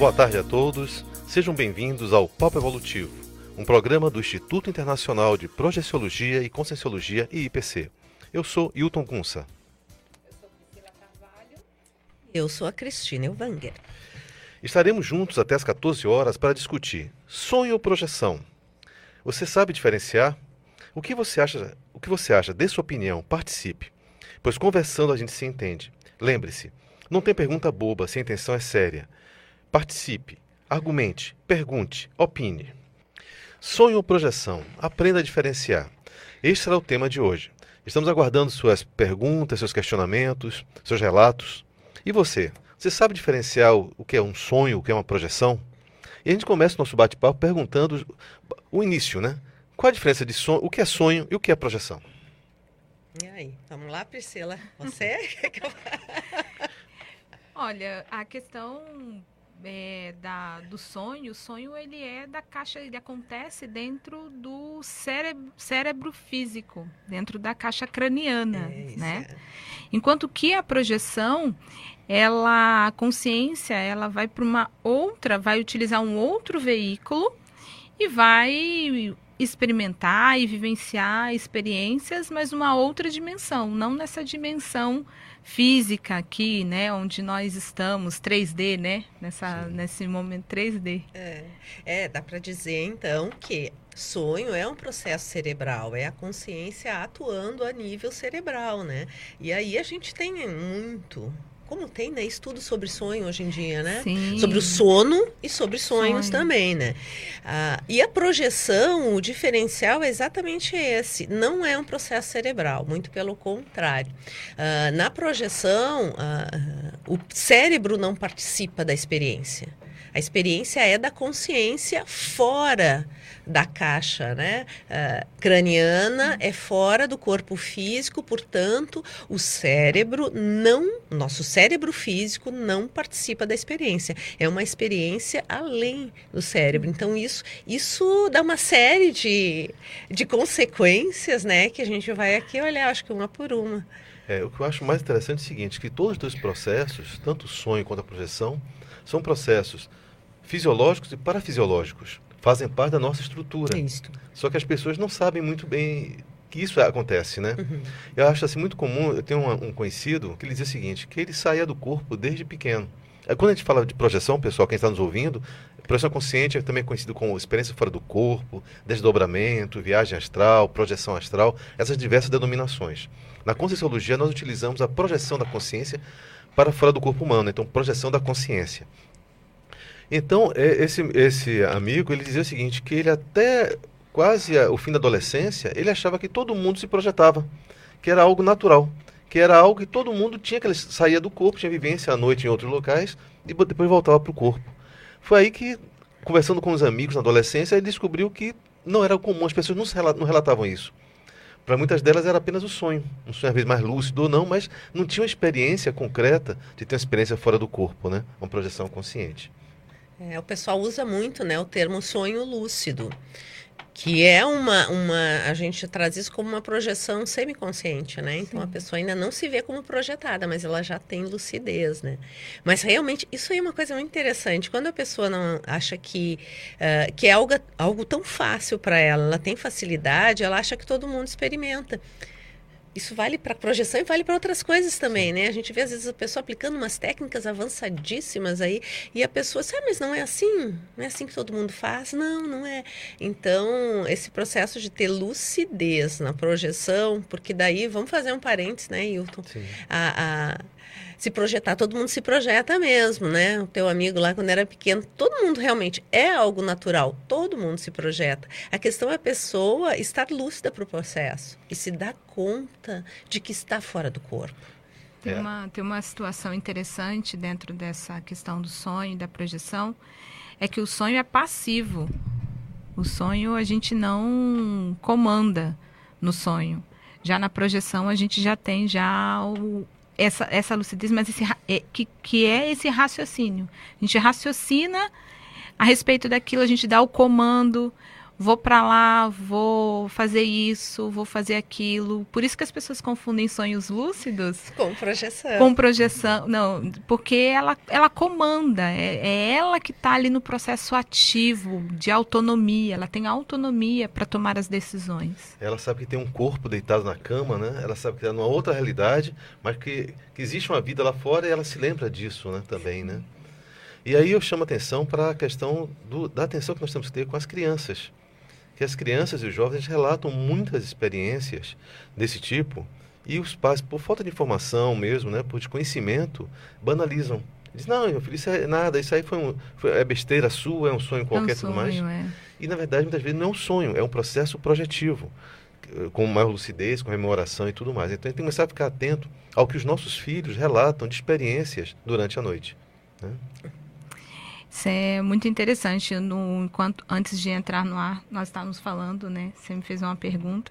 Boa tarde a todos. Sejam bem-vindos ao Papo Evolutivo, um programa do Instituto Internacional de Projeciologia e Conscienciologia IIPC. Eu sou Hilton Gunsa. Eu sou Priscila Carvalho. Eu sou a Cristina Elvanger. Estaremos juntos até as 14 horas para discutir sonho ou projeção. Você sabe diferenciar? O que você acha? O que você acha? Dê sua opinião, participe. Pois conversando a gente se entende. Lembre-se, não tem pergunta boba se a intenção é séria. Participe, argumente, pergunte, opine. Sonho ou projeção? Aprenda a diferenciar. Este será o tema de hoje. Estamos aguardando suas perguntas, seus questionamentos, seus relatos. E você? Você sabe diferenciar o que é um sonho, o que é uma projeção? E a gente começa o nosso bate-papo perguntando o início, né? Qual a diferença de sonho, o que é sonho e o que é projeção? E aí, vamos lá, Priscila. Você? Olha, a questão é, da, do sonho, o sonho ele é da caixa, ele acontece dentro do cérebro, cérebro físico, dentro da caixa craniana, é, né? É. Enquanto que a projeção, ela, a consciência, ela vai para uma outra, vai utilizar um outro veículo e vai experimentar e vivenciar experiências, mas uma outra dimensão, não nessa dimensão física aqui, né, onde nós estamos, 3D, né, nessa nesse momento 3D. É, é dá para dizer então que sonho é um processo cerebral, é a consciência atuando a nível cerebral, né? E aí a gente tem muito como tem né, estudo sobre sonho hoje em dia, né? Sim. Sobre o sono e sobre sonhos Sonho. também, né? Ah, e a projeção, o diferencial é exatamente esse. Não é um processo cerebral, muito pelo contrário. Ah, na projeção, ah, o cérebro não participa da experiência. A experiência é da consciência fora da caixa né, uh, craniana, é fora do corpo físico, portanto, o cérebro não, nosso cérebro físico não participa da experiência. É uma experiência além do cérebro. Então, isso, isso dá uma série de, de consequências né, que a gente vai aqui olhar, acho que uma por uma. É, o que eu acho mais interessante é o seguinte, que todos os dois processos, tanto o sonho quanto a projeção, são processos fisiológicos e parafisiológicos fazem parte da nossa estrutura. Isso. Só que as pessoas não sabem muito bem que isso acontece, né? Uhum. Eu acho assim muito comum, eu tenho um, um, conhecido que ele dizia o seguinte, que ele saía do corpo desde pequeno. É, quando a gente fala de projeção, pessoal, quem está nos ouvindo, projeção consciente é também conhecido como experiência fora do corpo, desdobramento, viagem astral, projeção astral, essas diversas denominações. Na Conscienciologia, nós utilizamos a projeção da consciência para fora do corpo humano, então projeção da consciência. Então, é, esse, esse amigo, ele dizia o seguinte, que ele até quase o fim da adolescência, ele achava que todo mundo se projetava, que era algo natural, que era algo que todo mundo tinha, que ele saía do corpo, tinha vivência à noite em outros locais e depois voltava para o corpo. Foi aí que, conversando com os amigos na adolescência, ele descobriu que não era comum, as pessoas não, não relatavam isso. Para muitas delas era apenas o sonho, um sonho às vezes mais lúcido ou não, mas não tinha uma experiência concreta de ter uma experiência fora do corpo, né? uma projeção consciente. É, o pessoal usa muito né, o termo sonho lúcido, que é uma, uma. A gente traz isso como uma projeção semiconsciente, né? Então Sim. a pessoa ainda não se vê como projetada, mas ela já tem lucidez, né? Mas realmente, isso aí é uma coisa muito interessante. Quando a pessoa não acha que, uh, que é algo, algo tão fácil para ela, ela tem facilidade, ela acha que todo mundo experimenta isso vale para projeção e vale para outras coisas também, né? A gente vê às vezes a pessoa aplicando umas técnicas avançadíssimas aí e a pessoa, sabe, mas não é assim? Não é assim que todo mundo faz? Não, não é. Então, esse processo de ter lucidez na projeção, porque daí, vamos fazer um parênteses, né, Hilton? Sim. a, a se projetar, todo mundo se projeta mesmo, né? O teu amigo lá quando era pequeno, todo mundo realmente é algo natural, todo mundo se projeta. A questão é a pessoa estar lúcida para o processo e se dar conta de que está fora do corpo. Tem, é. uma, tem uma situação interessante dentro dessa questão do sonho, da projeção, é que o sonho é passivo. O sonho a gente não comanda no sonho. Já na projeção a gente já tem já o, essa, essa lucidez, mas esse, é, que, que é esse raciocínio. A gente raciocina a respeito daquilo, a gente dá o comando, vou para lá, vou fazer isso, vou fazer aquilo. Por isso que as pessoas confundem sonhos lúcidos com projeção. Com projeção, não, porque ela, ela comanda, é, é ela que está ali no processo ativo de autonomia, ela tem autonomia para tomar as decisões. Ela sabe que tem um corpo deitado na cama, né? Ela sabe que está numa outra realidade, mas que, que existe uma vida lá fora e ela se lembra disso, né? Também, né? E aí eu chamo atenção para a questão do, da atenção que nós temos que ter com as crianças que as crianças e os jovens relatam muitas experiências desse tipo e os pais, por falta de informação mesmo, né, por desconhecimento, banalizam. Diz, não, meu filho, isso é nada, isso aí foi, um, foi é besteira sua, é um sonho qualquer, é um sonho, tudo mais. É. E, na verdade, muitas vezes não é um sonho, é um processo projetivo, com mais lucidez, com rememoração e tudo mais. Então, a gente tem que começar a ficar atento ao que os nossos filhos relatam de experiências durante a noite. Né? Isso é muito interessante. No, enquanto, antes de entrar no ar, nós estávamos falando, né? Você me fez uma pergunta.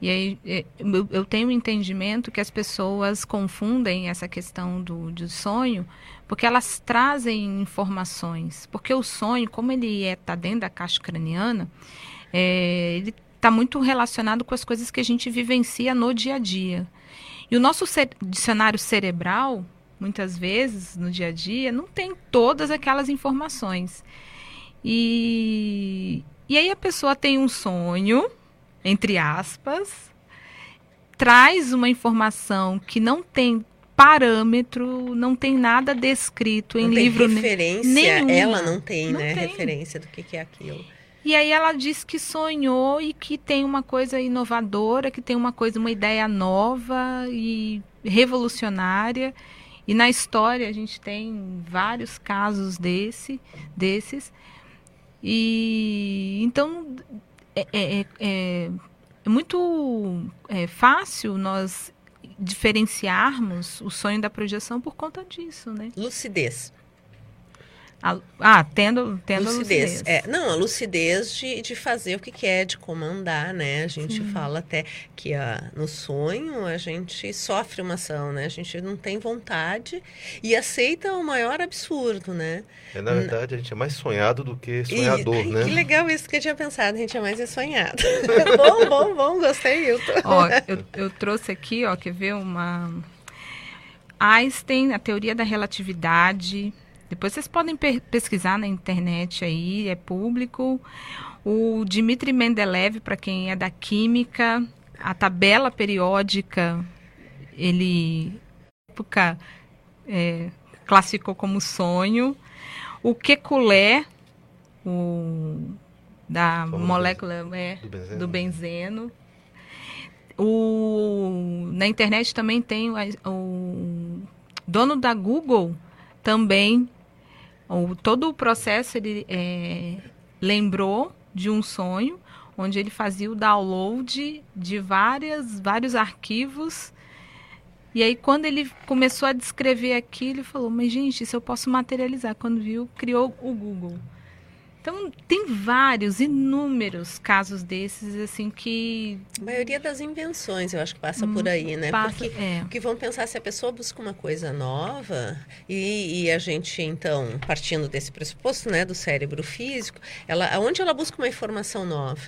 E aí é, eu, tenho um entendimento que as pessoas confundem essa questão do, do sonho, porque elas trazem informações. Porque o sonho, como ele está é, tá dentro da caixa craniana, é, ele está muito relacionado com as coisas que a gente vivencia no dia a dia. E o nosso dicionário cerebral, muitas vezes no dia a dia, não tem todas aquelas informações. E, e aí a pessoa tem um sonho, entre aspas, traz uma informação que não tem parâmetro, não tem nada descrito não em livro referência, nenhuma. ela não tem, não né, tem. referência do que, que é aquilo. E aí ela diz que sonhou e que tem uma coisa inovadora, que tem uma coisa, uma ideia nova e revolucionária e na história a gente tem vários casos desse, desses. E então é, é, é, é muito é, fácil nós diferenciarmos o sonho da projeção por conta disso, né? Lucidez. A, ah, tendo, tendo lucidez. lucidez. É, não, a lucidez de, de fazer o que quer, de comandar, né? A gente Sim. fala até que a, no sonho a gente sofre uma ação, né? A gente não tem vontade e aceita o maior absurdo, né? É, na verdade, a gente é mais sonhado do que sonhador, e, né? Que legal isso que eu tinha pensado, a gente é mais é sonhado. bom, bom, bom, gostei, Hilton. Ó, eu, eu trouxe aqui, ó, quer ver uma... Einstein, a teoria da relatividade depois vocês podem pesquisar na internet aí, é público. O Dmitry Mendeleev, para quem é da química, a tabela periódica, ele época é, classificou como sonho. O Kekulé, o da Como molécula é, do benzeno. Do benzeno. O, na internet também tem o, o dono da Google também o, todo o processo ele é, lembrou de um sonho onde ele fazia o download de várias, vários arquivos. E aí, quando ele começou a descrever aquilo, ele falou: Mas, gente, isso eu posso materializar. Quando viu, criou o Google. Então, tem vários, inúmeros casos desses, assim, que... A maioria das invenções, eu acho que passa hum, por aí, né? Passa, Porque, é. porque vão pensar, se a pessoa busca uma coisa nova, e, e, a gente, então, partindo desse pressuposto, né, do cérebro físico, ela, onde ela busca uma informação nova?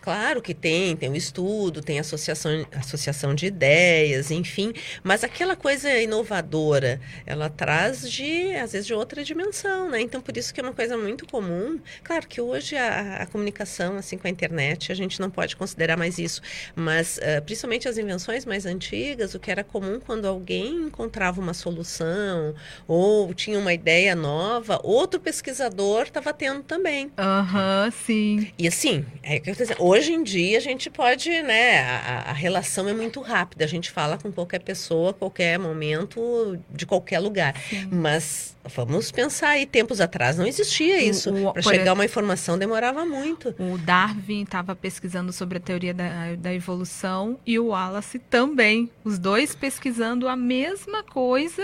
Claro que tem, tem um estudo, tem associação, associação de ideias, enfim, mas aquela coisa inovadora, ela traz de, às vezes, de outra dimensão, né? Então, por isso que é uma coisa muito comum. Claro que hoje a, a comunicação, assim, com a internet, a gente não pode considerar mais isso, mas uh, principalmente as invenções mais antigas, o que era comum quando alguém encontrava uma solução ou tinha uma ideia nova, outro pesquisador estava tendo também. Aham, uhum, sim. E assim, é que eu tô dizendo, hoje em dia a gente pode, né? A, a, relação é muito rápida. A gente fala com qualquer pessoa, qualquer momento, de qualquer lugar. Sim. Mas vamos pensar aí, tempos atrás não existia isso. Para chegar exemplo, uma informação demorava muito. O Darwin estava pesquisando sobre a teoria da, da evolução e o Wallace também. Os dois pesquisando a mesma coisa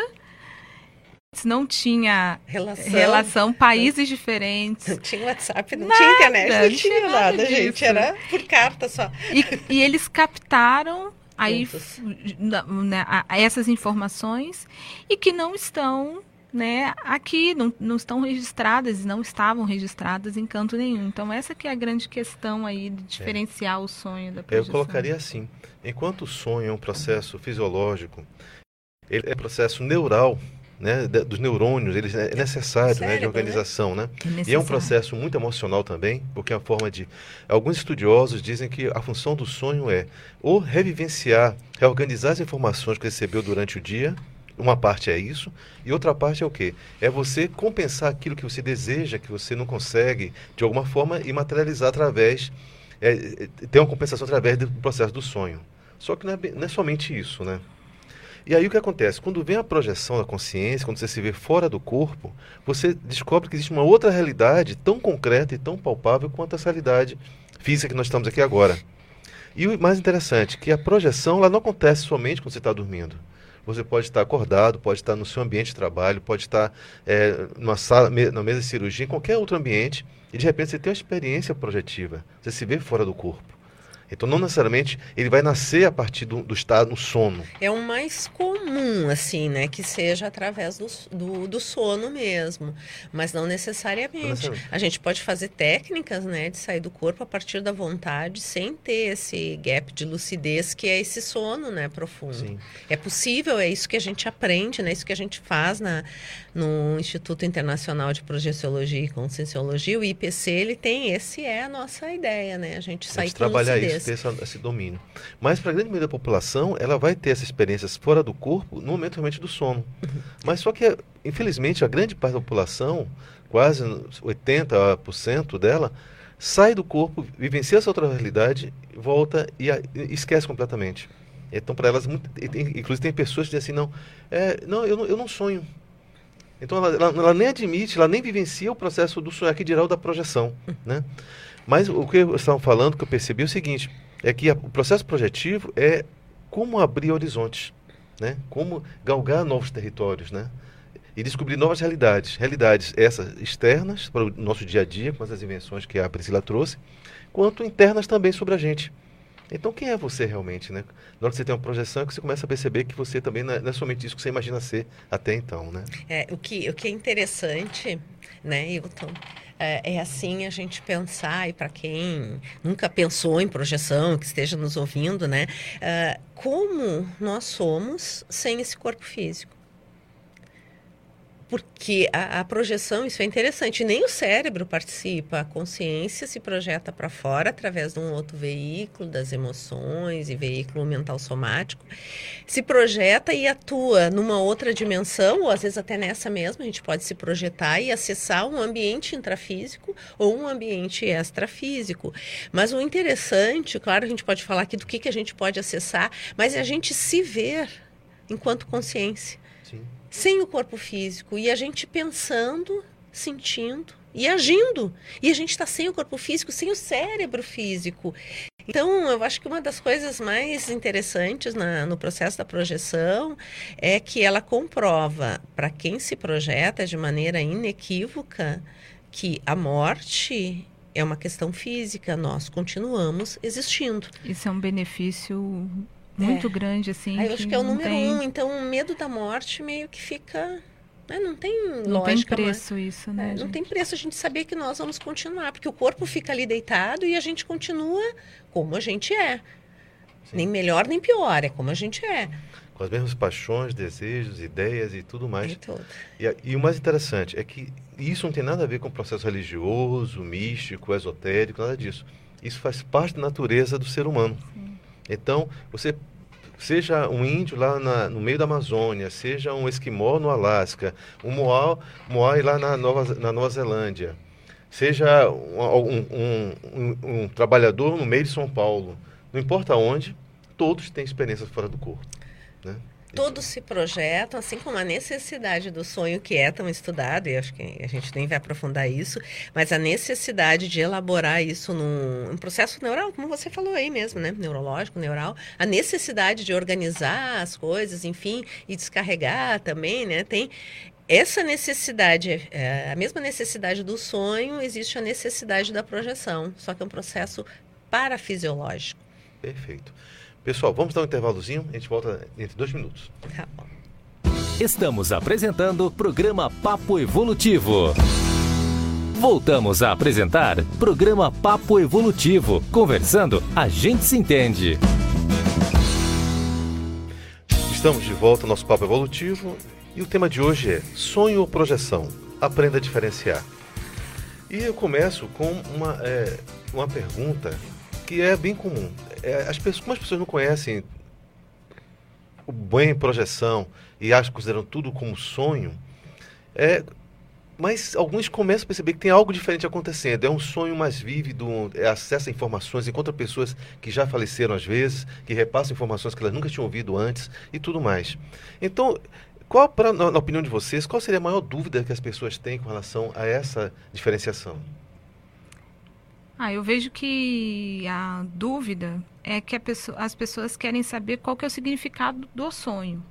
não tinha relação, relação países diferentes. Não tinha WhatsApp, não nada, tinha internet, não, tinha nada, nada gente. Era por carta só. E, e eles captaram aí né, essas informações e que não estão né, aqui, não, não estão registradas, não estavam registradas em canto nenhum. Então essa que é a grande questão aí de diferenciar é. o sonho da projeção. Eu colocaria assim, enquanto o sonho é um processo fisiológico, ele é um processo neural, né, dos neurônios, ele é necessário, Cérebro, né, de organização, né? né? É e é um processo muito emocional também, porque é uma forma de alguns estudiosos dizem que a função do sonho é ou revivenciar, reorganizar as informações que recebeu durante o dia, uma parte é isso, e outra parte é o quê? É você compensar aquilo que você deseja, que você não consegue, de alguma forma, e materializar através, é, ter uma compensação através do processo do sonho. Só que não é, não é somente isso, né? E aí o que acontece? Quando vem a projeção da consciência, quando você se vê fora do corpo, você descobre que existe uma outra realidade tão concreta e tão palpável quanto essa realidade física que nós estamos aqui agora. E o mais interessante, que a projeção ela não acontece somente quando você está dormindo. Você pode estar acordado, pode estar no seu ambiente de trabalho, pode estar é, numa sala, na mesa de cirurgia, em qualquer outro ambiente, e de repente você tem uma experiência projetiva. Você se vê fora do corpo. Então, não necessariamente ele vai nascer a partir do, do estado no sono. É o mais comum, assim, né? Que seja através do, do, do sono mesmo. Mas não necessariamente. não necessariamente. A gente pode fazer técnicas, né? De sair do corpo a partir da vontade, sem ter esse gap de lucidez, que é esse sono, né? Profundo. Sim. É possível, é isso que a gente aprende, né? Isso que a gente faz na, no Instituto Internacional de Projeciologia e Conscienciologia. O IPC, ele tem, esse é a nossa ideia, né? A gente sair a gente trabalhar isso ter essa, esse domínio. Mas para a grande maioria da população, ela vai ter essas experiências fora do corpo no momento realmente do sono. Uhum. Mas só que, infelizmente, a grande parte da população, quase 80% dela, sai do corpo, vivencia essa outra realidade, volta e, a, e esquece completamente. Então, para elas, muito, inclusive tem pessoas que dizem assim, não, é, não, eu, não eu não sonho. Então, ela, ela, ela, nem admite, ela nem vivencia o processo do sonhar, que dirá o da projeção, né? Mas o que vocês estavam falando, que eu percebi, é o seguinte, é que a, o processo projetivo é como abrir horizontes, né? como galgar novos territórios, né? e descobrir novas realidades. Realidades essas externas para o nosso dia a dia, com essas invenções que a Priscila trouxe, quanto internas também sobre a gente. Então, quem é você realmente, né? Na hora que você tem uma projeção, é que você começa a perceber que você também não é, não é somente isso que você imagina ser até então, né? É, o que, o que é interessante, né, Hilton, é, é assim a gente pensar, e para quem nunca pensou em projeção, que esteja nos ouvindo, né? É, como nós somos sem esse corpo físico porque a, a, projeção, isso é interessante, nem o cérebro participa, a consciência se projeta para fora através de um outro veículo, das emoções e veículo mental somático, se projeta e atua numa outra dimensão, ou às vezes até nessa mesma, a gente pode se projetar e acessar um ambiente intrafísico ou um ambiente extrafísico. Mas o interessante, claro, a gente pode falar aqui do que, que a gente pode acessar, mas é a gente se ver enquanto consciência sem o corpo físico e a gente pensando, sentindo e agindo. E a gente está sem o corpo físico, sem o cérebro físico. Então, eu acho que uma das coisas mais interessantes na, no processo da projeção é que ela comprova para quem se projeta de maneira inequívoca que a morte é uma questão física, nós continuamos existindo. Isso é um benefício muito é. grande, assim. Aí eu acho que é o número tem... um. Então, o medo da morte meio que fica. Né? Não tem não lógica. Não tem preço mas... isso, né? É, não tem preço a gente saber que nós vamos continuar, porque o corpo fica ali deitado e a gente continua como a gente é. Sim. Nem melhor nem pior, é como a gente é. Com as mesmas paixões, desejos, ideias e tudo mais. E, tudo. e, e o mais interessante é que isso não tem nada a ver com o processo religioso, místico, esotérico, nada disso. Isso faz parte da natureza do ser humano. Sim. Então, você seja um índio lá na, no meio da Amazônia, seja um esquimó no Alasca, um moai, moai lá na Nova, na Nova Zelândia, seja um, um, um, um, trabalhador no meio de São Paulo, não importa onde, todos têm experiências fora do corpo. Todos se projetam, assim como a necessidade do sonho que é tão estudado, e acho que a gente nem vai aprofundar isso, mas a necessidade de elaborar isso num, num processo neural, como você falou aí mesmo, né? Neurológico, neural, a necessidade de organizar as coisas, enfim, e descarregar também, né? Tem essa necessidade, é, a mesma necessidade do sonho, existe a necessidade da projeção, só que é um processo parafisiológico. Perfeito. Pessoal, vamos dar um intervalozinho, a gente volta entre dois minutos. Tá bom. Estamos apresentando o programa Papo Evolutivo. Voltamos a apresentar programa Papo Evolutivo. Conversando, a gente se entende. Estamos de volta ao nosso Papo Evolutivo e o tema de hoje é sonho ou projeção? Aprenda a diferenciar. E eu começo com uma, é, uma pergunta que é bem comum. É, as pessoas, como as pessoas não conhecem o bem projeção e acham consideram tudo como sonho, é, mas alguns começam a perceber que tem algo diferente acontecendo. É um sonho mais vívido, é acesso a informações, encontra pessoas que já faleceram às vezes, que repassam informações que elas nunca tinham ouvido antes e tudo mais. Então, qual, pra, na, na opinião de vocês, qual seria a maior dúvida que as pessoas têm com relação a essa diferenciação? Ah, eu vejo que a dúvida é que pessoa, as pessoas querem saber qual que é o significado do sonho.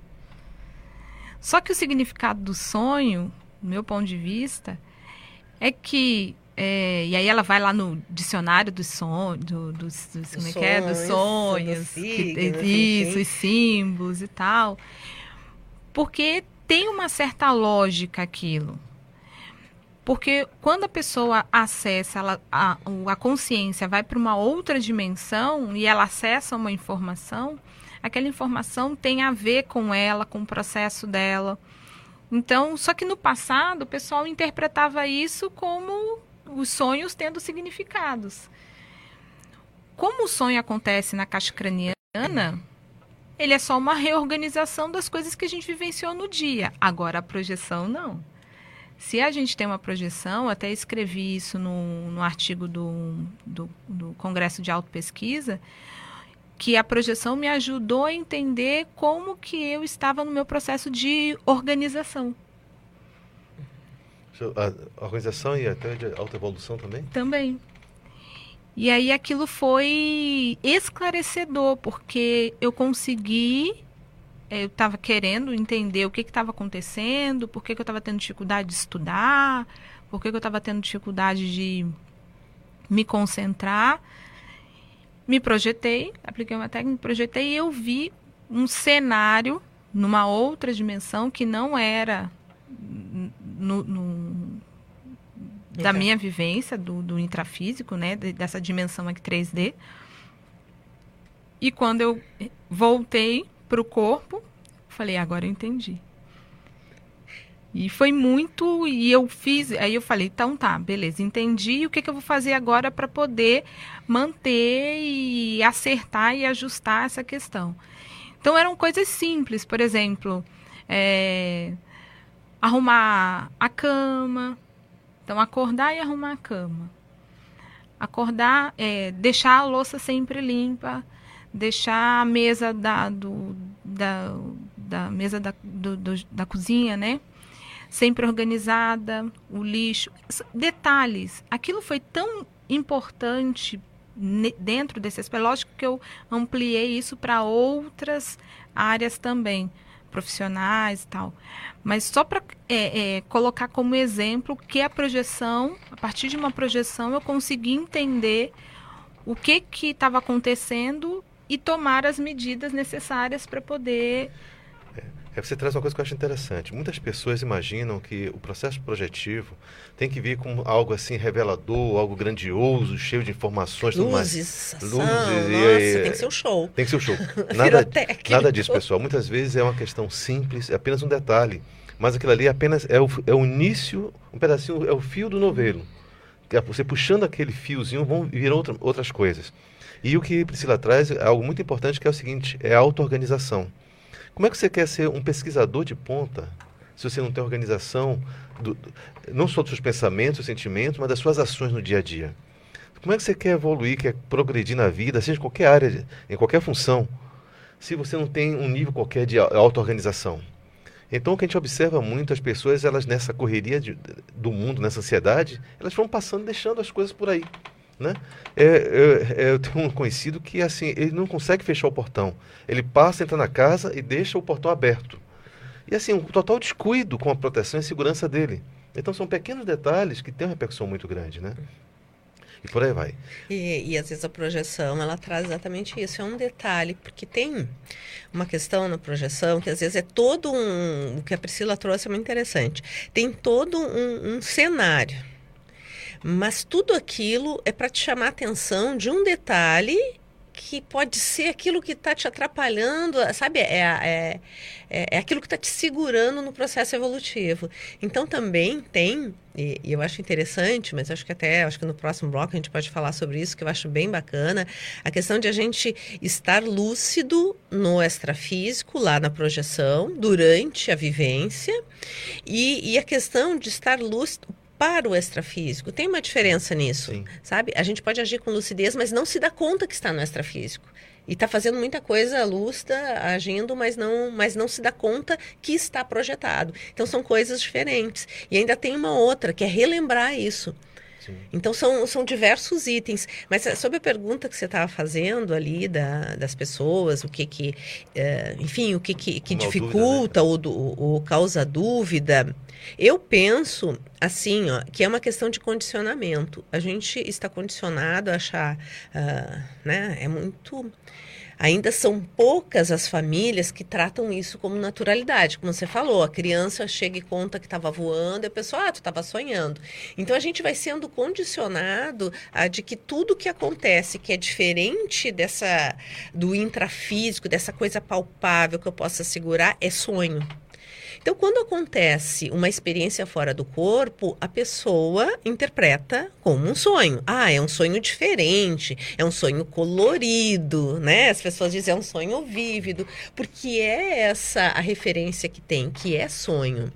Só que o significado do sonho, do meu ponto de vista, é que é, e aí ela vai lá no dicionário dos sonhos, do, dos, dos, como é que é? dos sonhos, que, isso, os símbolos e tal. Porque tem uma certa lógica aquilo. Porque quando a pessoa acessa, ela, a, a consciência vai para uma outra dimensão e ela acessa uma informação, aquela informação tem a ver com ela, com o processo dela. Então, só que no passado o pessoal interpretava isso como os sonhos tendo significados. Como o sonho acontece na caixa craniana, ele é só uma reorganização das coisas que a gente vivenciou no dia. Agora a projeção não. Se a gente tem uma projeção, até escrevi isso no, no artigo do, do, do Congresso de Autopesquisa, que a projeção me ajudou a entender como que eu estava no meu processo de organização. A organização e até de autoevolução também? Também. E aí aquilo foi esclarecedor, porque eu consegui eu estava querendo entender o que estava acontecendo, por que, que eu estava tendo dificuldade de estudar, por que, que eu estava tendo dificuldade de me concentrar. Me projetei, apliquei uma técnica, me projetei e eu vi um cenário numa outra dimensão que não era no, no, da minha vivência, do, do intrafísico, né, dessa dimensão aqui 3D. E quando eu voltei para o corpo. Falei, agora eu entendi. E foi muito, e eu fiz, aí eu falei, então tá, beleza, entendi, o que, que eu vou fazer agora para poder manter e acertar e ajustar essa questão. Então eram coisas simples, por exemplo, é, arrumar a cama, então acordar e arrumar a cama. Acordar, é, deixar a louça sempre limpa, deixar a mesa da, do, da, da mesa da, do, do, da cozinha, né? Sempre organizada, o lixo. Detalhes. Aquilo foi tão importante dentro desse aspecto. Lógico que eu ampliei isso para outras áreas também, profissionais e tal. Mas só para é, é, colocar como exemplo que a projeção, a partir de uma projeção, eu consegui entender o que estava acontecendo e tomar as medidas necessárias para poder. É, você traz uma coisa que eu acho interessante. Muitas pessoas imaginam que o processo projetivo tem que vir com algo assim revelador, algo grandioso, cheio de informações. Luzes, luzes nossa, e, tem que ser um show. Tem que ser um show. Nada, nada disso, pessoal. Muitas vezes é uma questão simples, é apenas um detalhe. Mas aquilo ali é apenas é o, é o início, um pedacinho, é o fio do novelo. É você puxando aquele fiozinho vão vir outra, outras coisas. E o que Priscila traz é algo muito importante que é o seguinte, é a auto-organização. Como é que você quer ser um pesquisador de ponta se você não tem organização, do, não só dos seus pensamentos, sentimentos, mas das suas ações no dia a dia? Como é que você quer evoluir, quer progredir na vida, seja em qualquer área, em qualquer função, se você não tem um nível qualquer de auto-organização? Então, o que a gente observa muito, as pessoas, elas nessa correria de, do mundo, nessa ansiedade, elas vão passando, deixando as coisas por aí. Né? É, é, é, eu tenho um conhecido que assim ele não consegue fechar o portão. Ele passa, entra na casa e deixa o portão aberto. E assim, um total descuido com a proteção e segurança dele. Então são pequenos detalhes que têm uma repercussão muito grande. Né? E por aí vai. E, e às vezes a projeção, ela traz exatamente isso. É um detalhe, porque tem uma questão na projeção que às vezes é todo um... O que a Priscila trouxe é muito interessante. Tem todo um, um cenário. Mas tudo aquilo é para te chamar a atenção de um detalhe que pode ser aquilo que está te atrapalhando, sabe? É, é, é, é aquilo que está te segurando no processo evolutivo. Então também tem, e, e, eu acho interessante, mas acho que até acho que no próximo bloco a gente pode falar sobre isso, que eu acho bem bacana, a questão de a gente estar lúcido no extrafísico, lá na projeção, durante a vivência, e, e a questão de estar lúcido para o extrafísico. Tem uma diferença nisso, Sim. sabe? A gente pode agir com lucidez, mas não se dá conta que está no extrafísico. E está fazendo muita coisa lúcida, agindo, mas não, mas não se dá conta que está projetado. Então são coisas diferentes. E ainda tem uma outra, que é relembrar isso. Sim. Então são, são diversos itens. Mas eh, sobre a pergunta que você estava fazendo ali da, das pessoas, o que que, é, enfim, o que que, que dificulta dúvida, né? ou, ou causa dúvida, eu penso assim, ó, que é uma questão de condicionamento. A gente está condicionado a achar, uh, né? É muito ainda são poucas as famílias que tratam isso como naturalidade. Como você falou, a criança chega e conta que estava voando e a pessoa, ah, tu estava sonhando. Então a gente vai sendo condicionado a de que tudo que acontece que é diferente dessa do intrafísico, dessa coisa palpável que eu possa segurar, é sonho. Então, quando acontece uma experiência fora do corpo, a pessoa interpreta como um sonho. Ah, é um sonho diferente, é um sonho colorido, né? As pessoas dizem é um sonho vívido, porque é essa a referência que tem, que é sonho.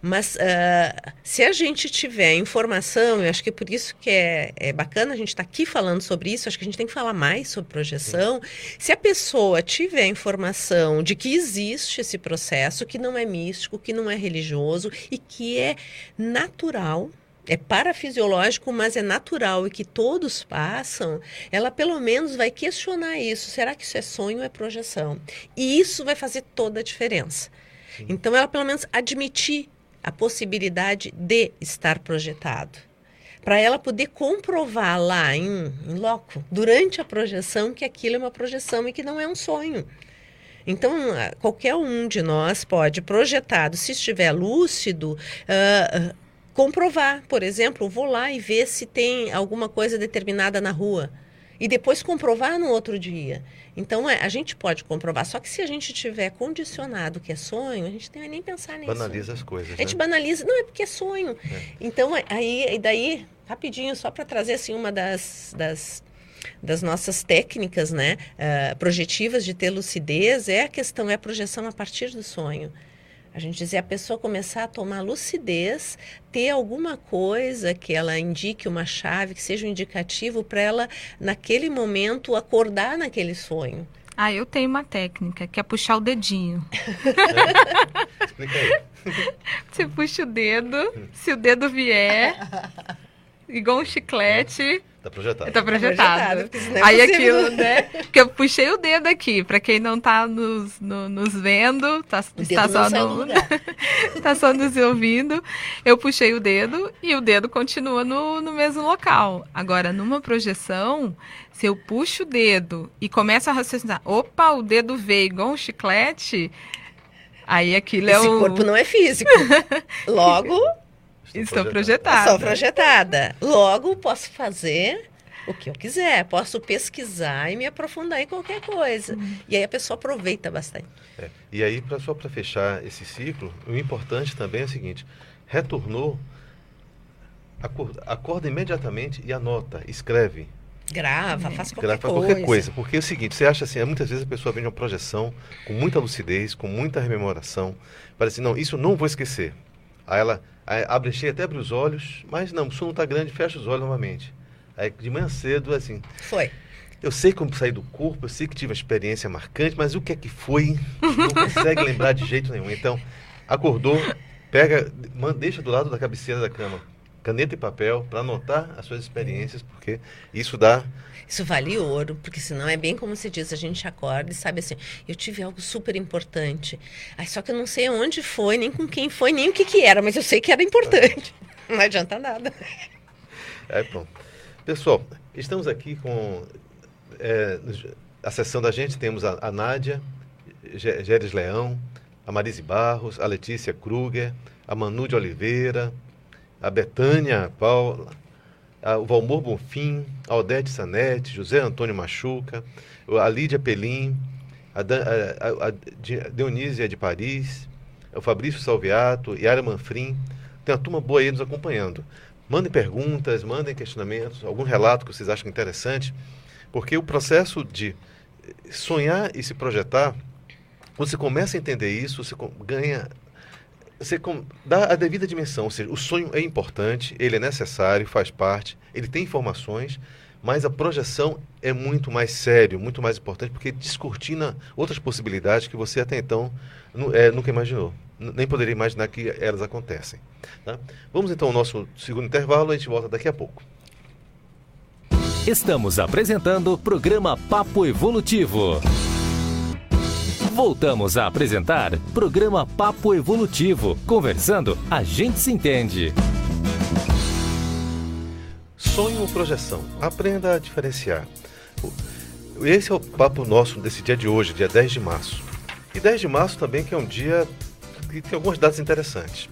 Mas uh, se a gente tiver informação, eu acho que é por isso que é, é bacana a gente estar tá aqui falando sobre isso, acho que a gente tem que falar mais sobre projeção. Sim. Se a pessoa tiver informação de que existe esse processo, que não é místico, que não é religioso e que é natural, é parafisiológico, mas é natural e que todos passam, ela pelo menos vai questionar isso. Será que isso é sonho ou é projeção? E isso vai fazer toda a diferença. Sim. Então, ela pelo menos admitir a possibilidade de estar projetado. Para ela poder comprovar lá em, em loco, durante a projeção, que aquilo é uma projeção e que não é um sonho. Então, qualquer um de nós pode, projetado, se estiver lúcido, uh, comprovar. Por exemplo, vou lá e ver se tem alguma coisa determinada na rua. E depois comprovar no outro dia. Então, é, a gente pode comprovar, só que se a gente tiver condicionado que é sonho, a gente não tem nem pensar nisso. Banaliza as coisas. A gente né? banaliza, não, é porque é sonho. É. Então, é, aí, daí, rapidinho, só para trazer assim, uma das, das, das nossas técnicas né, uh, projetivas de ter lucidez, é a questão, é a projeção a partir do sonho. A gente dizer a pessoa começar a tomar lucidez, ter alguma coisa que ela indique uma chave, que seja um indicativo para ela, naquele momento, acordar naquele sonho. Ah, eu tenho uma técnica, que é puxar o dedinho. Explica aí. Você puxa o dedo, se o dedo vier, igual um chiclete, Tá projetado. Tá projetado. Tá projetado Aí aquilo, né? Que eu puxei o dedo aqui, para quem não tá nos, no, nos vendo, tá, está só no, tá só nos ouvindo. Eu puxei o dedo e o dedo continua no, no mesmo local. Agora, numa projeção, se eu puxo o dedo e começo a raciocinar, opa, o dedo veio igual um chiclete, aí aquilo Esse é o. corpo não é físico. Logo. Estou projetada. Estou projetada. Logo, posso fazer o que eu quiser. Posso pesquisar e me aprofundar em qualquer coisa. Uhum. E aí a pessoa aproveita bastante. É. E aí, pra, só para fechar esse ciclo, o importante também é o seguinte: retornou, acorda, acorda imediatamente e anota, escreve. Grava, faz qualquer Grava, coisa. qualquer coisa. Porque é o seguinte, você acha assim, muitas vezes a pessoa vem de uma projeção com muita lucidez, com muita rememoração. Parece assim, não, isso não vou esquecer. Aí ela Aí, abre, cheia, até abre os olhos, mas não, o sono está grande, fecha os olhos novamente. Aí de manhã cedo, assim. Foi. Eu sei como sair do corpo, eu sei que tive uma experiência marcante, mas o que é que foi? Não consegue lembrar de jeito nenhum. Então, acordou, pega, deixa do lado da cabeceira da cama caneta e papel para anotar as suas experiências, porque isso dá isso vale ouro, porque senão é bem como se diz, a gente acorda e sabe assim, eu tive algo super importante. Aí só que eu não sei onde foi, nem com quem foi, nem o que que era, mas eu sei que era importante. Não adianta nada. É, pronto. Pessoal, estamos aqui com é, a gente, temos a, a Nádia, Géres Leão, a Marise Barros, a Letícia Kruger, a Manu de Oliveira, a Betânia Paula, o Valmor Bonfim, a Odete Sanete, José Antônio Machuca, a Lídia Pelim, a, a, a Dionísia de Paris, o Fabrício Salviato, Yara Manfrim. Tem uma turma boa aí nos acompanhando. Mandem perguntas, mandem questionamentos, algum relato que vocês acham interessante, porque o processo de sonhar e se projetar, quando você começa a entender isso, você ganha você dá a devida dimensão, ou seja, o sonho é importante, ele é necessário, faz parte, ele tem informações, mas a projeção é muito mais sério, muito mais importante, porque descortina outras possibilidades que você até então é, nunca imaginou, nem poderia imaginar que elas acontecem. Tá? Vamos então ao nosso segundo intervalo, a gente volta daqui a pouco. Estamos apresentando o programa Papo Evolutivo. Voltamos a apresentar programa Papo Evolutivo. Conversando, a gente se entende. Sonho ou projeção? Aprenda a diferenciar. Esse é o papo nosso desse dia de hoje, dia 10 de março. E 10 de março também que é um dia que tem algumas datas interessantes.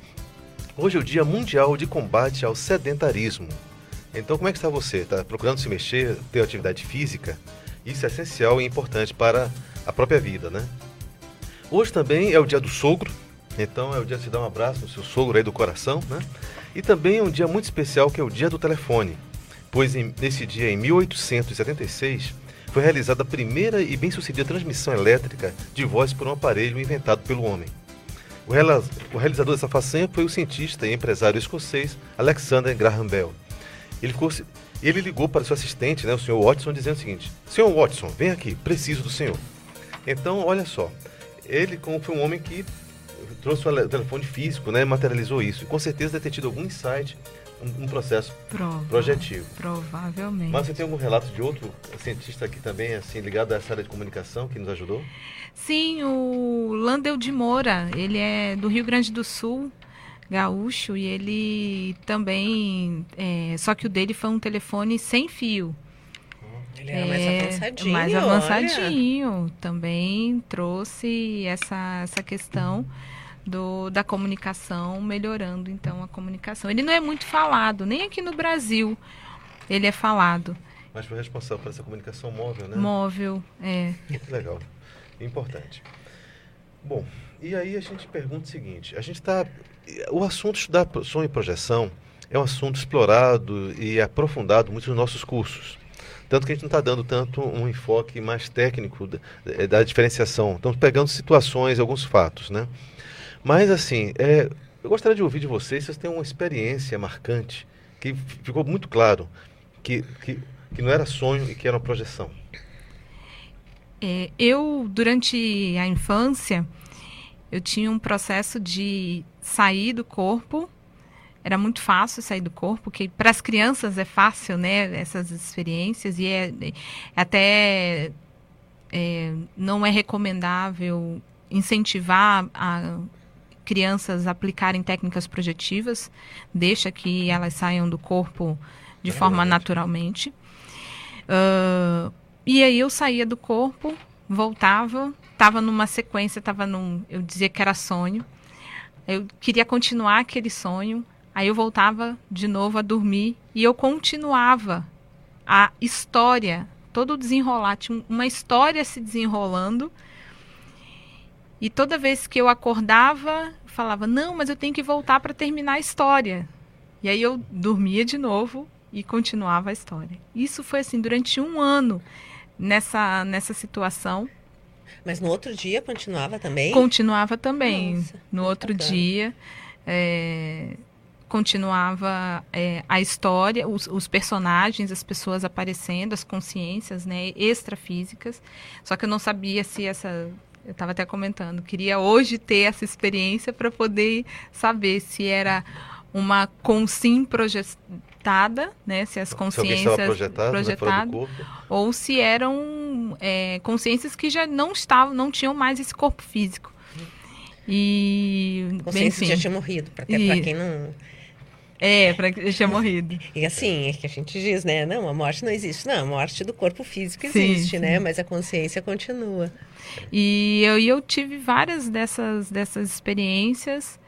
Hoje é o Dia Mundial de Combate ao Sedentarismo. Então, como é que está você? Está procurando se mexer, ter atividade física? Isso é essencial e importante para a própria vida, né? Hoje também é o dia do sogro, então é o dia de se dar um abraço no seu sogro aí do coração, né? E também é um dia muito especial que é o dia do telefone, pois em, nesse dia, em 1876, foi realizada a primeira e bem-sucedida transmissão elétrica de voz por um aparelho inventado pelo homem. O, realizador dessa façanha foi o cientista e empresário escocês Alexander Graham Bell. Ele, ficou, ele ligou para seu assistente, né, o senhor Watson, dizendo o seguinte: Senhor Watson, vem aqui, preciso do senhor. Então, olha só, ele como foi um homem que trouxe o telefone físico, né, materializou isso. E com certeza deve ter tido algum insight, um, um processo Prova, projetivo. Provavelmente. Mas você tem algum relato de outro cientista aqui também, assim, ligado a essa área de comunicação, que nos ajudou? Sim, o Landel de Moura, ele é do Rio Grande do Sul, gaúcho e ele também. É, só que o dele foi um telefone sem fio. Ele era é, mais avançadinho. Mais avançadinho. Olha. Também trouxe essa, essa questão do, da comunicação, melhorando então a comunicação. Ele não é muito falado, nem aqui no Brasil ele é falado. Mas foi responsável por essa comunicação móvel, né? Móvel, é. Muito legal. Importante. Bom, e aí a gente pergunta o seguinte: a gente está o assunto estudar sonho e projeção é um assunto explorado e aprofundado muito nos nossos cursos. Tanto que a gente não está dando tanto um enfoque mais técnico da, da, diferenciação. Estamos pegando situações, alguns fatos, né? Mas, assim, é, eu gostaria de ouvir de vocês se vocês têm uma experiência marcante que ficou muito claro que, que, que não era sonho e que era uma projeção. É, eu, durante a infância, eu tinha um processo de sair do corpo. Era muito fácil sair do corpo, porque para as crianças é fácil, né? Essas experiências e é, é até é, não é recomendável incentivar a crianças a aplicarem técnicas projetivas, deixa que elas saiam do corpo de é forma verdade. naturalmente. Uh, e aí eu saía do corpo, voltava, estava numa sequência, estava num, eu dizia que era sonho. Eu queria continuar aquele sonho. Aí eu voltava de novo a dormir e eu continuava a história, todo o desenrolar, tinha uma história se desenrolando. E toda vez que eu acordava, falava: "Não, mas eu tenho que voltar para terminar a história". E aí eu dormia de novo e continuava a história. Isso foi assim durante um ano nessa nessa situação. Mas no outro dia continuava também? Continuava também. Nossa, no outro bacana. dia é, continuava é, a história, os, os, personagens, as pessoas aparecendo, as consciências né, extrafísicas. Só que eu não sabia se essa. Eu estava até comentando, queria hoje ter essa experiência para poder saber se era uma consim projetada, né? Se as consciências projetado, projetadas, né, ou se eram é, consciências que já não estavam, não tinham mais esse corpo físico. E consciências já tinham morrido, para quem não É, para que tinha morrido. E assim, é que a gente diz, né? Não, a morte não existe. Não, a morte do corpo físico existe, sim, né? Mas a consciência continua. E eu, eu tive várias dessas, dessas experiências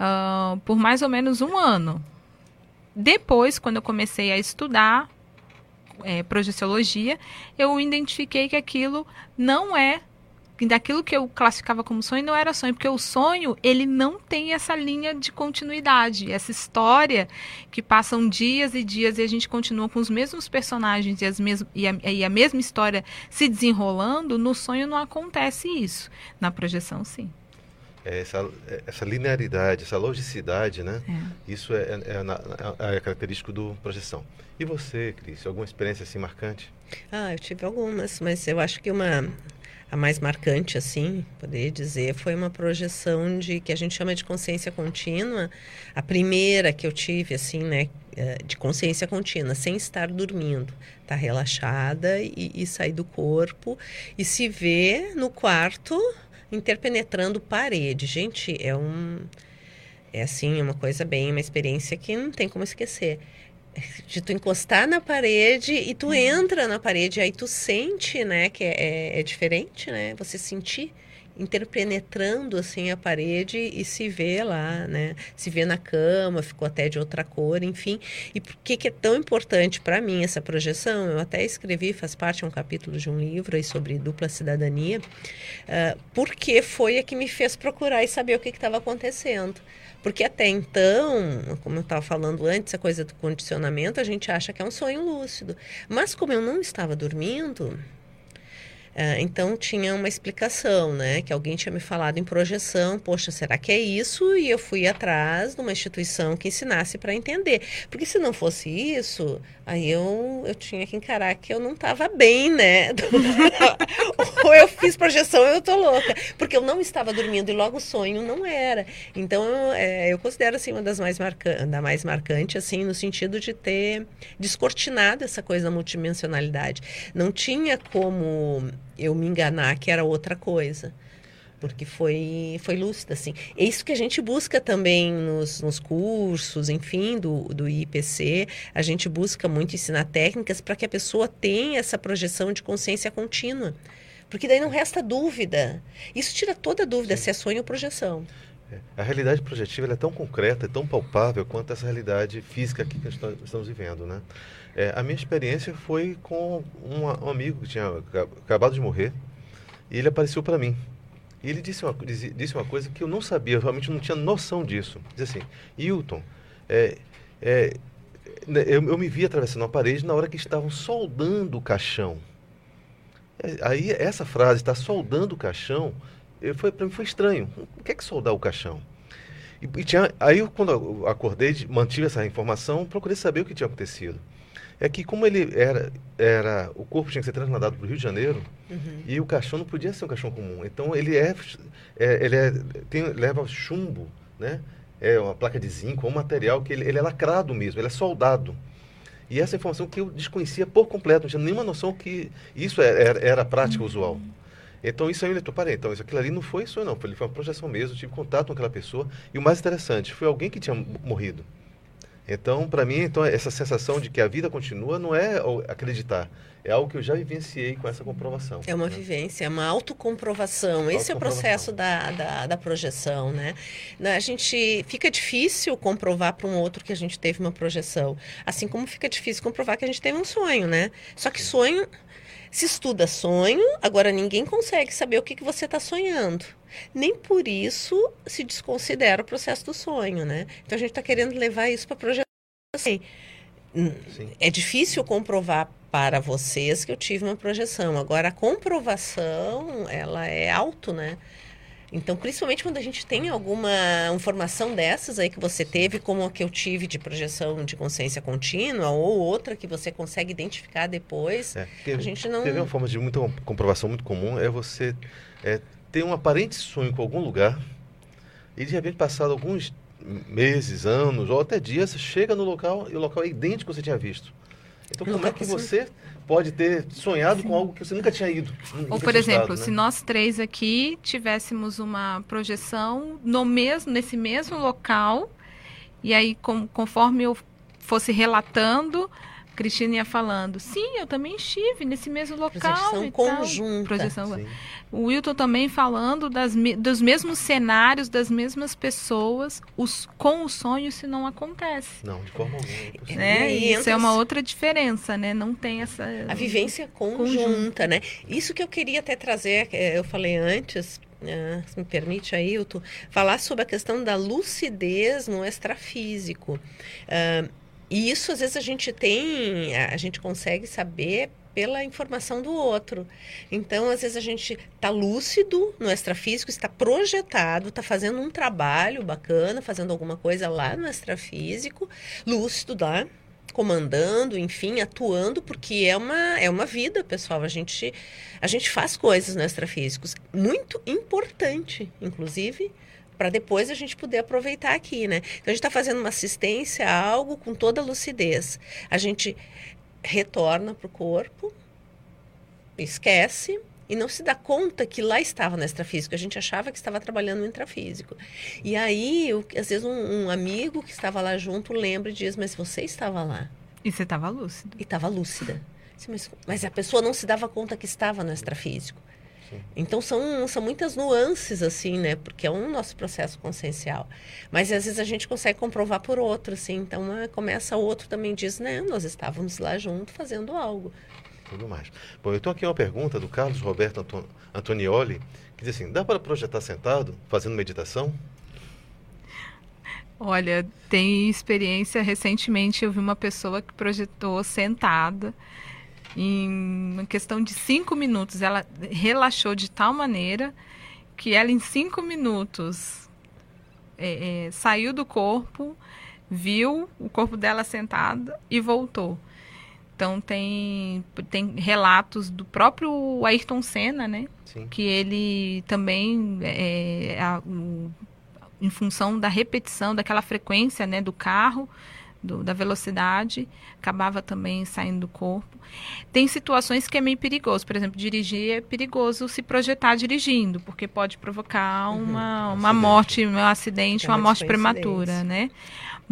uh, por mais ou menos um ano. Depois, quando eu comecei a estudar é, projeciologia, eu identifiquei que aquilo não é daquilo que eu classificava como sonho não era sonho, porque o sonho ele não tem essa linha de continuidade, essa história que passam dias e dias e a gente continua com os mesmos personagens e, as mes e, a, e a mesma história se desenrolando, no sonho não acontece isso, na projeção sim. É essa, é, essa linearidade, essa logicidade, né? É. Isso é, é, é, é característico do projeção. E você, Cris, alguma experiência assim marcante? Ah, eu tive algumas, mas eu acho que uma a mais marcante, assim, poderia dizer, foi uma projeção de que a gente chama de consciência contínua. A primeira que eu tive, assim, né, é, de consciência contínua, sem estar dormindo, tá relaxada e, e sair do corpo e se ver no quarto interpenetrando parede. Gente, é um é assim, uma coisa bem, uma experiência que não tem como esquecer de tu encostar na parede e tu uhum. entra na parede, aí tu sente, né, que é, é, é, diferente, né, você sentir interpenetrando assim a parede e se vê lá, né, se vê na cama, ficou até de outra cor, enfim. E por que que é tão importante para mim essa projeção? Eu até escrevi, faz parte de um capítulo de um livro aí sobre dupla cidadania, uh, porque foi a que me fez procurar e saber o que estava acontecendo. Porque até então, como eu estava falando antes, a coisa do condicionamento, a gente acha que é um sonho lúcido. Mas como eu não estava dormindo, Uh, então tinha uma explicação, né? Que alguém tinha me falado em projeção, poxa, será que é isso? E eu fui atrás de uma instituição que ensinasse para entender. Porque se não fosse isso, aí eu, eu tinha que encarar que eu não estava bem, né? Ou eu fiz projeção eu tô louca. Porque eu não estava dormindo e logo o sonho não era. Então é, eu considero assim uma das mais marcantes, da mais marcante, assim, no sentido de ter descortinado essa coisa da multidimensionalidade. Não tinha como eu me enganar que era outra coisa. Porque foi, foi lúcida, assim. É isso que a gente busca também nos, nos cursos, enfim, do, do IPC. A gente busca muito ensinar técnicas para que a pessoa tenha essa projeção de consciência contínua. Porque daí não resta dúvida. Isso tira toda dúvida Sim. se é sonho ou projeção. É. A realidade projetiva é tão concreta, é tão palpável quanto essa realidade física aqui que nós estamos vivendo, né? É, a minha experiência foi com um, amigo que tinha acabado de morrer e ele apareceu para mim. E ele disse uma, disse uma coisa que eu não sabia, eu realmente não tinha noção disso. Diz assim, Hilton, é, é, né, eu, eu, me vi atravessando a parede na hora que estavam soldando o caixão. É, aí essa frase, está soldando o caixão, foi, para mim foi estranho. O que é que soldar o caixão? E, e tinha, aí quando eu acordei, mantive essa informação, procurei saber o que tinha acontecido é que como ele era, era o corpo tinha que ser transladado para o Rio de Janeiro uhum. e o caixão não podia ser um caixão comum. Então ele é, é ele é, tem, leva chumbo, né? É uma placa de zinco, um material que ele, ele é lacrado mesmo, ele é soldado. E essa informação que eu desconhecia por completo, não tinha nenhuma noção que isso era, era prática uhum. usual. Então isso aí eu parei, então isso aquilo ali não foi isso não, foi, foi uma projeção mesmo, eu tive contato com aquela pessoa. E o mais interessante, foi alguém que tinha morrido. Então, para mim, então, essa sensação de que a vida continua não é acreditar, é algo que eu já vivenciei com essa comprovação. É uma né? vivência, é uma autocomprovação. Esse é o processo da, da, da, projeção, né? A gente fica difícil comprovar para um outro que a gente teve uma projeção, assim como fica difícil comprovar que a gente teve um sonho, né? Só que sonho se estuda sonho, agora ninguém consegue saber o que, que você está sonhando. Nem por isso se desconsidera o processo do sonho, né? Então a gente está querendo levar isso para projeção. Assim, é difícil comprovar para vocês que eu tive uma projeção. Agora a comprovação, ela é alto, né? Então, principalmente quando a gente tem alguma informação dessas aí que você teve, como a que eu tive de projeção de consciência contínua, ou outra que você consegue identificar depois, é, a gente não... Teve uma forma de muita comprovação muito comum, é você é, ter um aparente sonho com algum lugar e de repente passado alguns meses, anos ou até dias, chega no local e o local é idêntico ao que você tinha visto. Então, como é que você pode ter sonhado Sim. com algo que você nunca tinha ido? Ou, por exemplo, né? se nós três aqui tivéssemos uma projeção no mesmo, nesse mesmo local E aí, com, conforme eu fosse relatando, Cristina ia falando, sim, eu também estive nesse mesmo local. Projeção conjunta. Projeção... O Wilton também falando das, dos mesmos cenários, das mesmas pessoas, os, com o sonho se não acontece. Não, de forma alguma. É né? Isso é uma outra diferença, né? Não tem essa... A vivência conjunta, conjunta. né? Isso que eu queria até trazer, é, eu falei antes, Uh, se me permite, Ailton, falar sobre a questão da lucidez no extrafísico. Uh, e isso, às vezes, a gente tem, a gente consegue saber pela informação do outro. Então, às vezes, a gente está lúcido no extrafísico, está projetado, está fazendo um trabalho bacana, fazendo alguma coisa lá no extrafísico, lúcido lá, comandando, enfim, atuando, porque é uma, é uma vida, pessoal. A gente, a gente faz coisas no extrafísicos. Muito importante, inclusive, para depois a gente poder aproveitar aqui, né? Então a gente está fazendo uma assistência a algo com toda a lucidez. A gente retorna para o corpo, esquece e não se dá conta que lá estava no extrafísico. A gente achava que estava trabalhando no intrafísico. E aí, eu, às vezes, um, um, amigo que estava lá junto lembra e diz: Mas você estava lá. E você estava lúcido. E estava lúcida. Mas, mas a pessoa não se dava conta que estava no extrafísico. Então são, são muitas nuances, assim, né? Porque é um nosso processo consciencial. Mas às vezes a gente consegue comprovar por outro, assim. Então é, começa o outro também diz, né? Nós estávamos lá junto fazendo algo. Tudo mais. Bom, eu tenho aqui uma pergunta do Carlos Roberto Antonioli, que diz assim, dá para projetar sentado, fazendo meditação? Olha, tem experiência. Recentemente eu vi uma pessoa que projetou sentada em uma questão de cinco minutos, ela relaxou de tal maneira que ela, em cinco minutos, é, é, saiu do corpo, viu o corpo dela sentado e voltou. Então tem, tem relatos do próprio Ayrton Senna, né? Sim. Que ele também, é, a, o, em função da repetição daquela frequência né, do carro, do, da velocidade, acabava também saindo do corpo. Tem situações que é meio perigoso, por exemplo, dirigir é perigoso se projetar dirigindo, porque pode provocar uhum, uma, um uma morte, um acidente, uma morte prematura, né?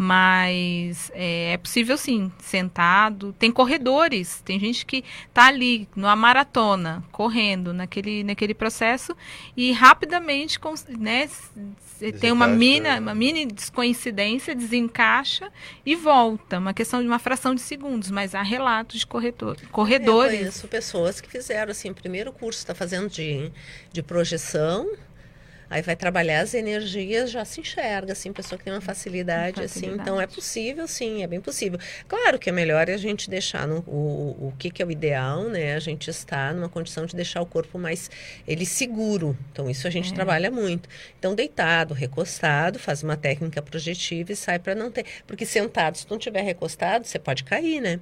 Mas é, é, possível sim, sentado. Tem corredores, tem gente que está ali numa maratona, correndo naquele, naquele processo e rapidamente né, tem uma mini, uma mini descoincidência, desencaixa e volta. Uma questão de uma fração de segundos, mas há relatos de corretor, corredores. Eu conheço pessoas que fizeram assim, o primeiro curso está fazendo de, de projeção Aí vai trabalhar as energias, já se enxerga, assim, pessoa que tem uma facilidade, facilidade. assim. Então é possível, sim, é bem possível. Claro que é melhor a gente deixar no, o, o que, que é o ideal, né? A gente está numa condição de deixar o corpo mais ele seguro. Então isso a gente é. trabalha muito. Então deitado, recostado, faz uma técnica projetiva e sai para não ter. Porque sentado, se não tiver recostado, você pode cair, né?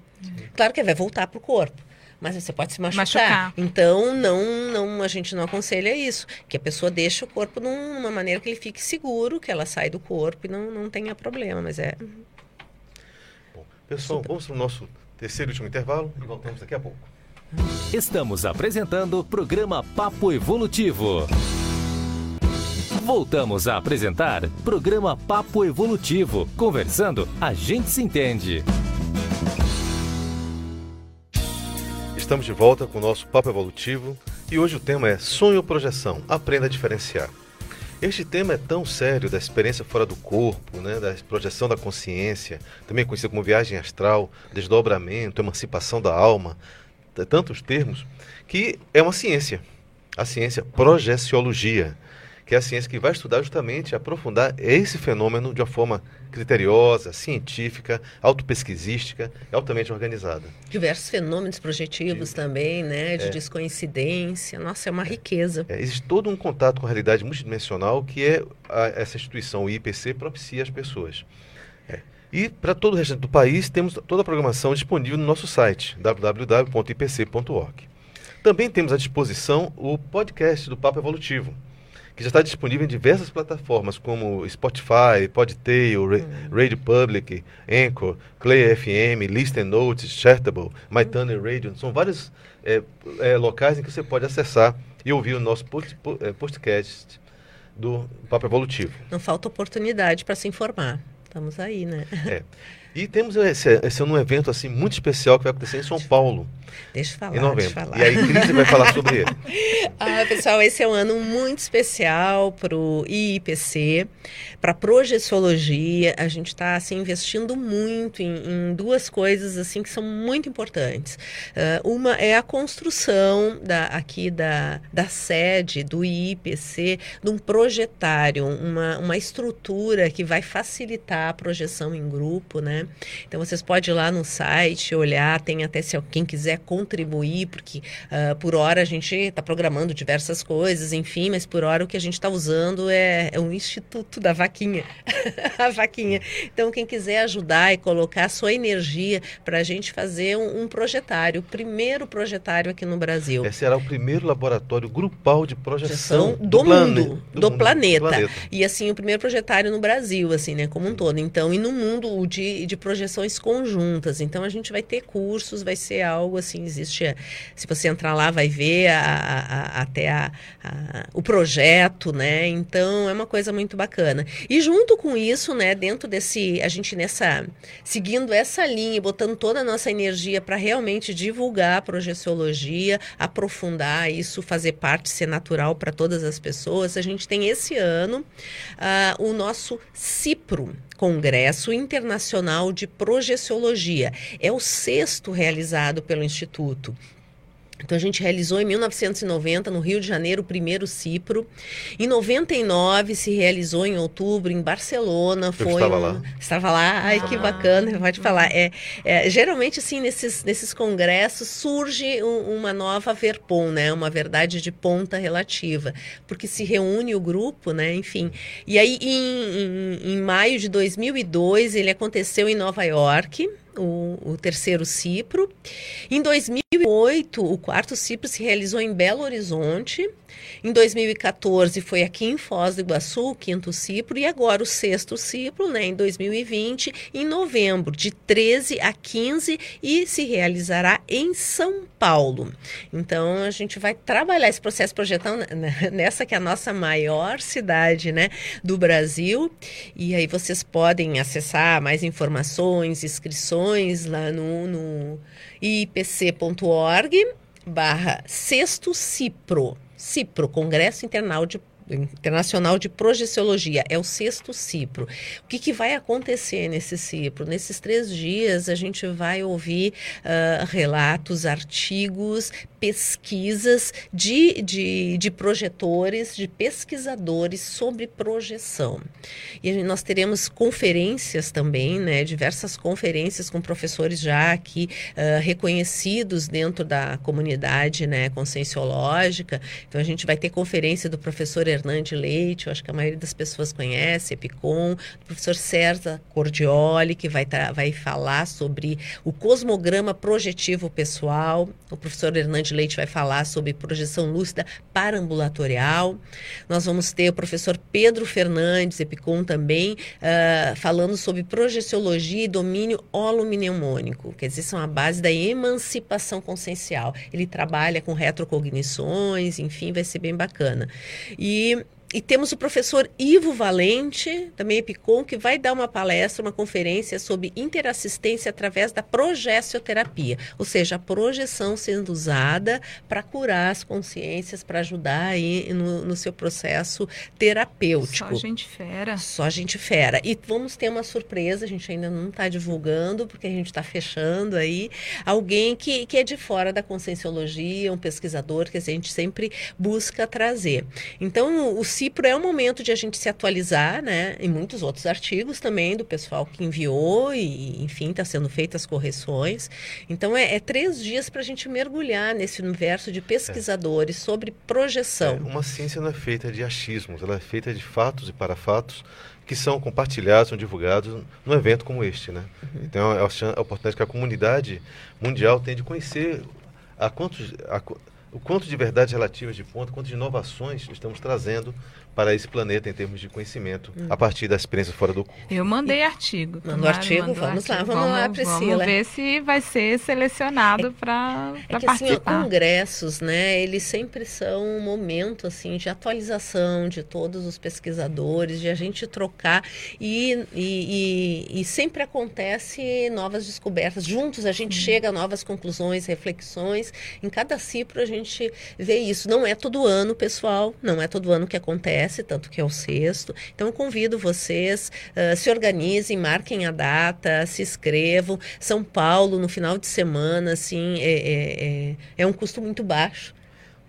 Claro que vai voltar para o corpo mas você pode se machucar. machucar. Então, não, não, a gente não aconselha isso. Que a pessoa deixe o corpo numa maneira que ele fique seguro, que ela sai do corpo e não, não tenha problema, mas é... Bom, pessoal, vamos para o nosso terceiro e último intervalo e voltamos daqui a pouco. Estamos apresentando o programa Papo Evolutivo. Voltamos a apresentar programa Papo Evolutivo. Conversando, a gente se entende. Estamos de volta com o nosso Papo Evolutivo e hoje o tema é Sonho Projeção, aprenda a diferenciar. Este tema é tão sério da experiência fora do corpo, né, da projeção da consciência, também conhecido como viagem astral, desdobramento, emancipação da alma, tantos termos, que é uma ciência, a ciência projeciologia que é a ciência que vai estudar justamente, aprofundar esse fenômeno de uma forma criteriosa, científica, autopesquisística e altamente organizada. Diversos fenômenos projetivos de, também, né? De é, descoincidência. Nossa, é uma é, riqueza. É, existe todo um contato com a realidade multidimensional que é a, essa instituição, o IPC, propicia às pessoas. É. E para todo o resto do país, temos toda a programação disponível no nosso site, www.ipc.org. Também temos à disposição o podcast do Papo Evolutivo que já está disponível em diversas plataformas, como Spotify, Podtail, uhum. Radio Public, Anchor, Clay FM, Listen Notes, Chartable, MyTuner Radio. São vários é, é, locais em que você pode acessar e ouvir o nosso post, é, podcast do Papo Evolutivo. Não falta oportunidade para se informar. estamos aí, né? É. E temos esse, esse ano um evento assim muito especial que vai acontecer em São Paulo. Deixa eu falar. Em novembro. Falar. E aí, Cris vai falar sobre ele. ah, pessoal, esse é um ano muito especial para o IIPC, para projeciologia. A gente está assim, investindo muito em, em, duas coisas assim que são muito importantes. Uh, uma é a construção da, aqui da, da sede do IIPC, de um projetário, uma, uma estrutura que vai facilitar a projeção em grupo, né? Então vocês podem ir lá no site, olhar, tem até se quem quiser contribuir, porque uh, por hora a gente está programando diversas coisas, enfim, mas por hora o que a gente está usando é, é o Instituto da Vaquinha. a Vaquinha. Então, quem quiser ajudar e colocar a sua energia para a gente fazer um, um, projetário, o primeiro projetário aqui no Brasil. Esse será o primeiro laboratório grupal de projeção do, do, mundo, do, do mundo, planeta. planeta. E assim, o primeiro projetário no Brasil, assim, né, como um todo. Então, e no mundo de, de projeções conjuntas. Então, a gente vai ter cursos, vai ser algo assim existe. Se você entrar lá, vai ver a, a, até a, o projeto, né? Então é uma coisa muito bacana. E junto com isso, né, dentro desse. A gente nessa. seguindo essa linha, botando toda a nossa energia para realmente divulgar a projeciologia, aprofundar isso, fazer parte, ser natural para todas as pessoas, a gente tem esse ano uh, o nosso CIPRO. Congresso Internacional de Projeciologia. É o sexto realizado pelo Instituto. Então a gente realizou em 1990 no Rio de Janeiro o primeiro Cipro. Em 99 se realizou em outubro em Barcelona. Eu foi estava um... lá. Estava lá. Ai, que bacana. Pode falar. É, é, geralmente assim nesses, nesses congressos surge um, uma nova verpom, né? Uma verdade de ponta relativa, porque se reúne o grupo, né? Enfim. E aí em, em, em maio de 2002 ele aconteceu em Nova York o, o terceiro Cipro. Em 2008, o quarto Cipro se realizou em Belo Horizonte. Em 2014 foi aqui em Foz do Iguaçu, o quinto Cipro, e agora o sexto Cipro, né, em 2020, em novembro, de 13 a 15, e se realizará em São Paulo. Então a gente vai trabalhar esse processo projetão nessa que é a nossa maior cidade, né, do Brasil. E aí vocês podem acessar mais informações, inscrições lá no, no ipc.org barra sexto Cipro. CIPRO, Congresso Internacional de Internacional de Projeciologia, é o sexto CIPRO. O que, que, vai acontecer nesse CIPRO? Nesses três dias, a gente vai ouvir uh, relatos, artigos, pesquisas de, de, de, projetores, de pesquisadores sobre projeção. E nós teremos conferências também, né, diversas conferências com professores já aqui uh, reconhecidos dentro da comunidade né, conscienciológica. Então, a gente vai ter conferência do professor Hernande Leite, eu acho que a maioria das pessoas conhece, Epicom, do professor César Cordioli, que vai, vai falar sobre o cosmograma projetivo pessoal, o professor Hernande Leite vai falar sobre projeção lúcida parambulatorial, nós vamos ter o professor Pedro Fernandes, Epicom também, uh, falando sobre projeciologia e domínio holomnemônico, quer dizer, são a base da emancipação consciencial. Ele trabalha com retrocognições, enfim, vai ser bem bacana. E e temos o professor Ivo Valente, também Epicom, que vai dar uma palestra, uma conferência sobre interassistência através da progessioterapia, ou seja, a projeção sendo usada para curar as consciências, para ajudar aí no, no, seu processo terapêutico. Só gente fera. Só gente fera. E vamos ter uma surpresa, a gente ainda não está divulgando, porque a gente está fechando aí, alguém que, que é de fora da conscienciologia, um pesquisador que a gente sempre busca trazer. Então, o Cipro é o momento de a gente se atualizar, né? E muitos outros artigos também do pessoal que enviou e, enfim, está sendo feitas correções. Então, é, é três dias para a gente mergulhar nesse universo de pesquisadores é. sobre projeção. É, uma ciência não é feita de achismos, ela é feita de fatos e parafatos que são compartilhados, são divulgados num evento como este, né? Uhum. Então, é a oportunidade que a comunidade mundial tem de conhecer a quantos... A, o quanto de verdades relativas de ponto, quanto de inovações estamos trazendo para esse planeta em termos de conhecimento hum. a partir da experiência fora do corpo. Eu mandei artigo. Mandou artigo? Mandou vamos artigo. lá, vamos, vamos, lá, Priscila. Vamos ver se vai ser selecionado é, para é participar. Assim, congressos, né, eles sempre são um momento assim de atualização de todos os pesquisadores, de a gente trocar e, e, e, e sempre acontece novas descobertas. Juntos a gente chega a novas conclusões, reflexões. Em cada cipro a gente vê isso. Não é todo ano, pessoal, não é todo ano que acontece, tanto que é o sexto. Então convido vocês, uh, se organizem, marquem a data, se inscrevam. São Paulo, no final de semana, assim, é, é, é, é um custo muito baixo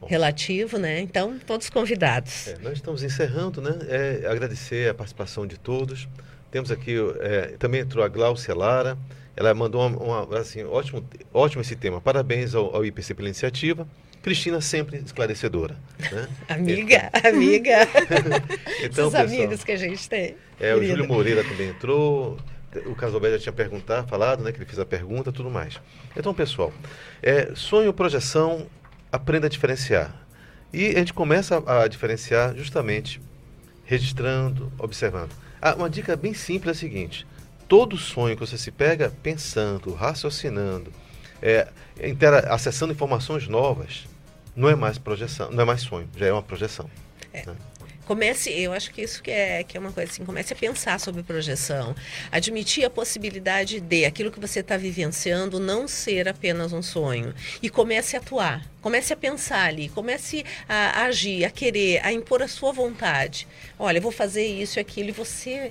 relativo, né? Então, todos convidados. É, nós estamos encerrando, né? É, agradecer a participação de todos. Temos aqui, é, também entrou a Glaucia Lara, ela mandou uma, uma, assim, ótimo, ótimo esse tema. Parabéns ao, ao IPC pela iniciativa. Cristina sempre esclarecedora. Né? amiga, então, amiga. então, Os amigos que a gente tem. É, o Júlio Moreira também entrou. O Casalbé já tinha perguntado, falado, né? Que ele fez a pergunta tudo mais. Então, pessoal, é, sonho, projeção, aprenda a diferenciar. E a gente começa a, a diferenciar justamente registrando, observando. Ah, uma dica bem simples é a seguinte: todo sonho que você se pega pensando, raciocinando, é, intera acessando informações novas, não é mais projeção, não é mais sonho, já é uma projeção. É. Né? Comece, eu acho que isso que é, que é uma coisa assim, comece a pensar sobre projeção. Admitir a possibilidade de aquilo que você está vivenciando não ser apenas um sonho. E comece a atuar. Comece a pensar ali, comece a, a agir, a querer, a impor a sua vontade. Olha, eu vou fazer isso e aquilo, e você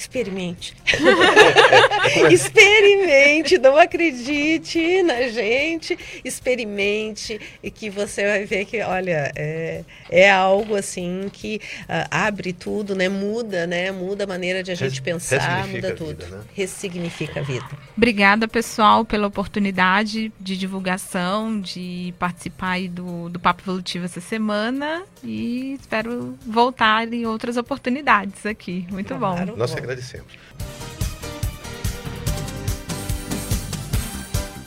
Experimente. experimente, não acredite na gente, experimente e que você vai ver que, olha, é, é algo assim que uh, abre tudo, né? Muda, né? Muda a maneira de a gente Res, pensar, muda tudo. Vida, né? Ressignifica a vida. Obrigada, pessoal, pela oportunidade de divulgação, de participar aí do, do Papo Evolutivo essa semana e espero voltar em outras oportunidades aqui. Muito claro. bom. Nós é agradecemos.